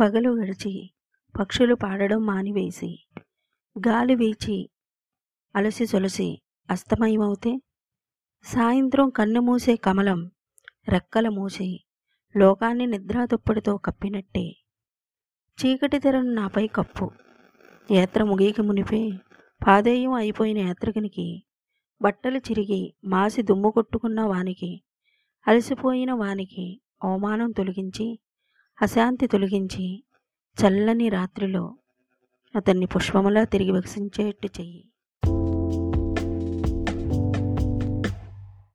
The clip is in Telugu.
పగలు గడిచి పక్షులు పాడడం మానివేసి గాలి వీచి అలసి సొలసి అస్తమయమవుతే సాయంత్రం కన్ను మూసే కమలం రెక్కల మూసి లోకాన్ని నిద్రాదుప్పటితో కప్పినట్టే. చీకటి తెరను నాపై కప్పు. యాత్ర ముగియక మునిపే పాదేయం అయిపోయిన యాత్రికునికి బట్టలు చిరిగి మాసి దుమ్ము కొట్టుకున్న వానికి అలసిపోయిన వానికి అవమానం తొలగించి అశాంతి తొలగించి చల్లని రాత్రిలో అతన్ని పుష్పములా తిరిగి వికసించేట్టు చెయ్యి.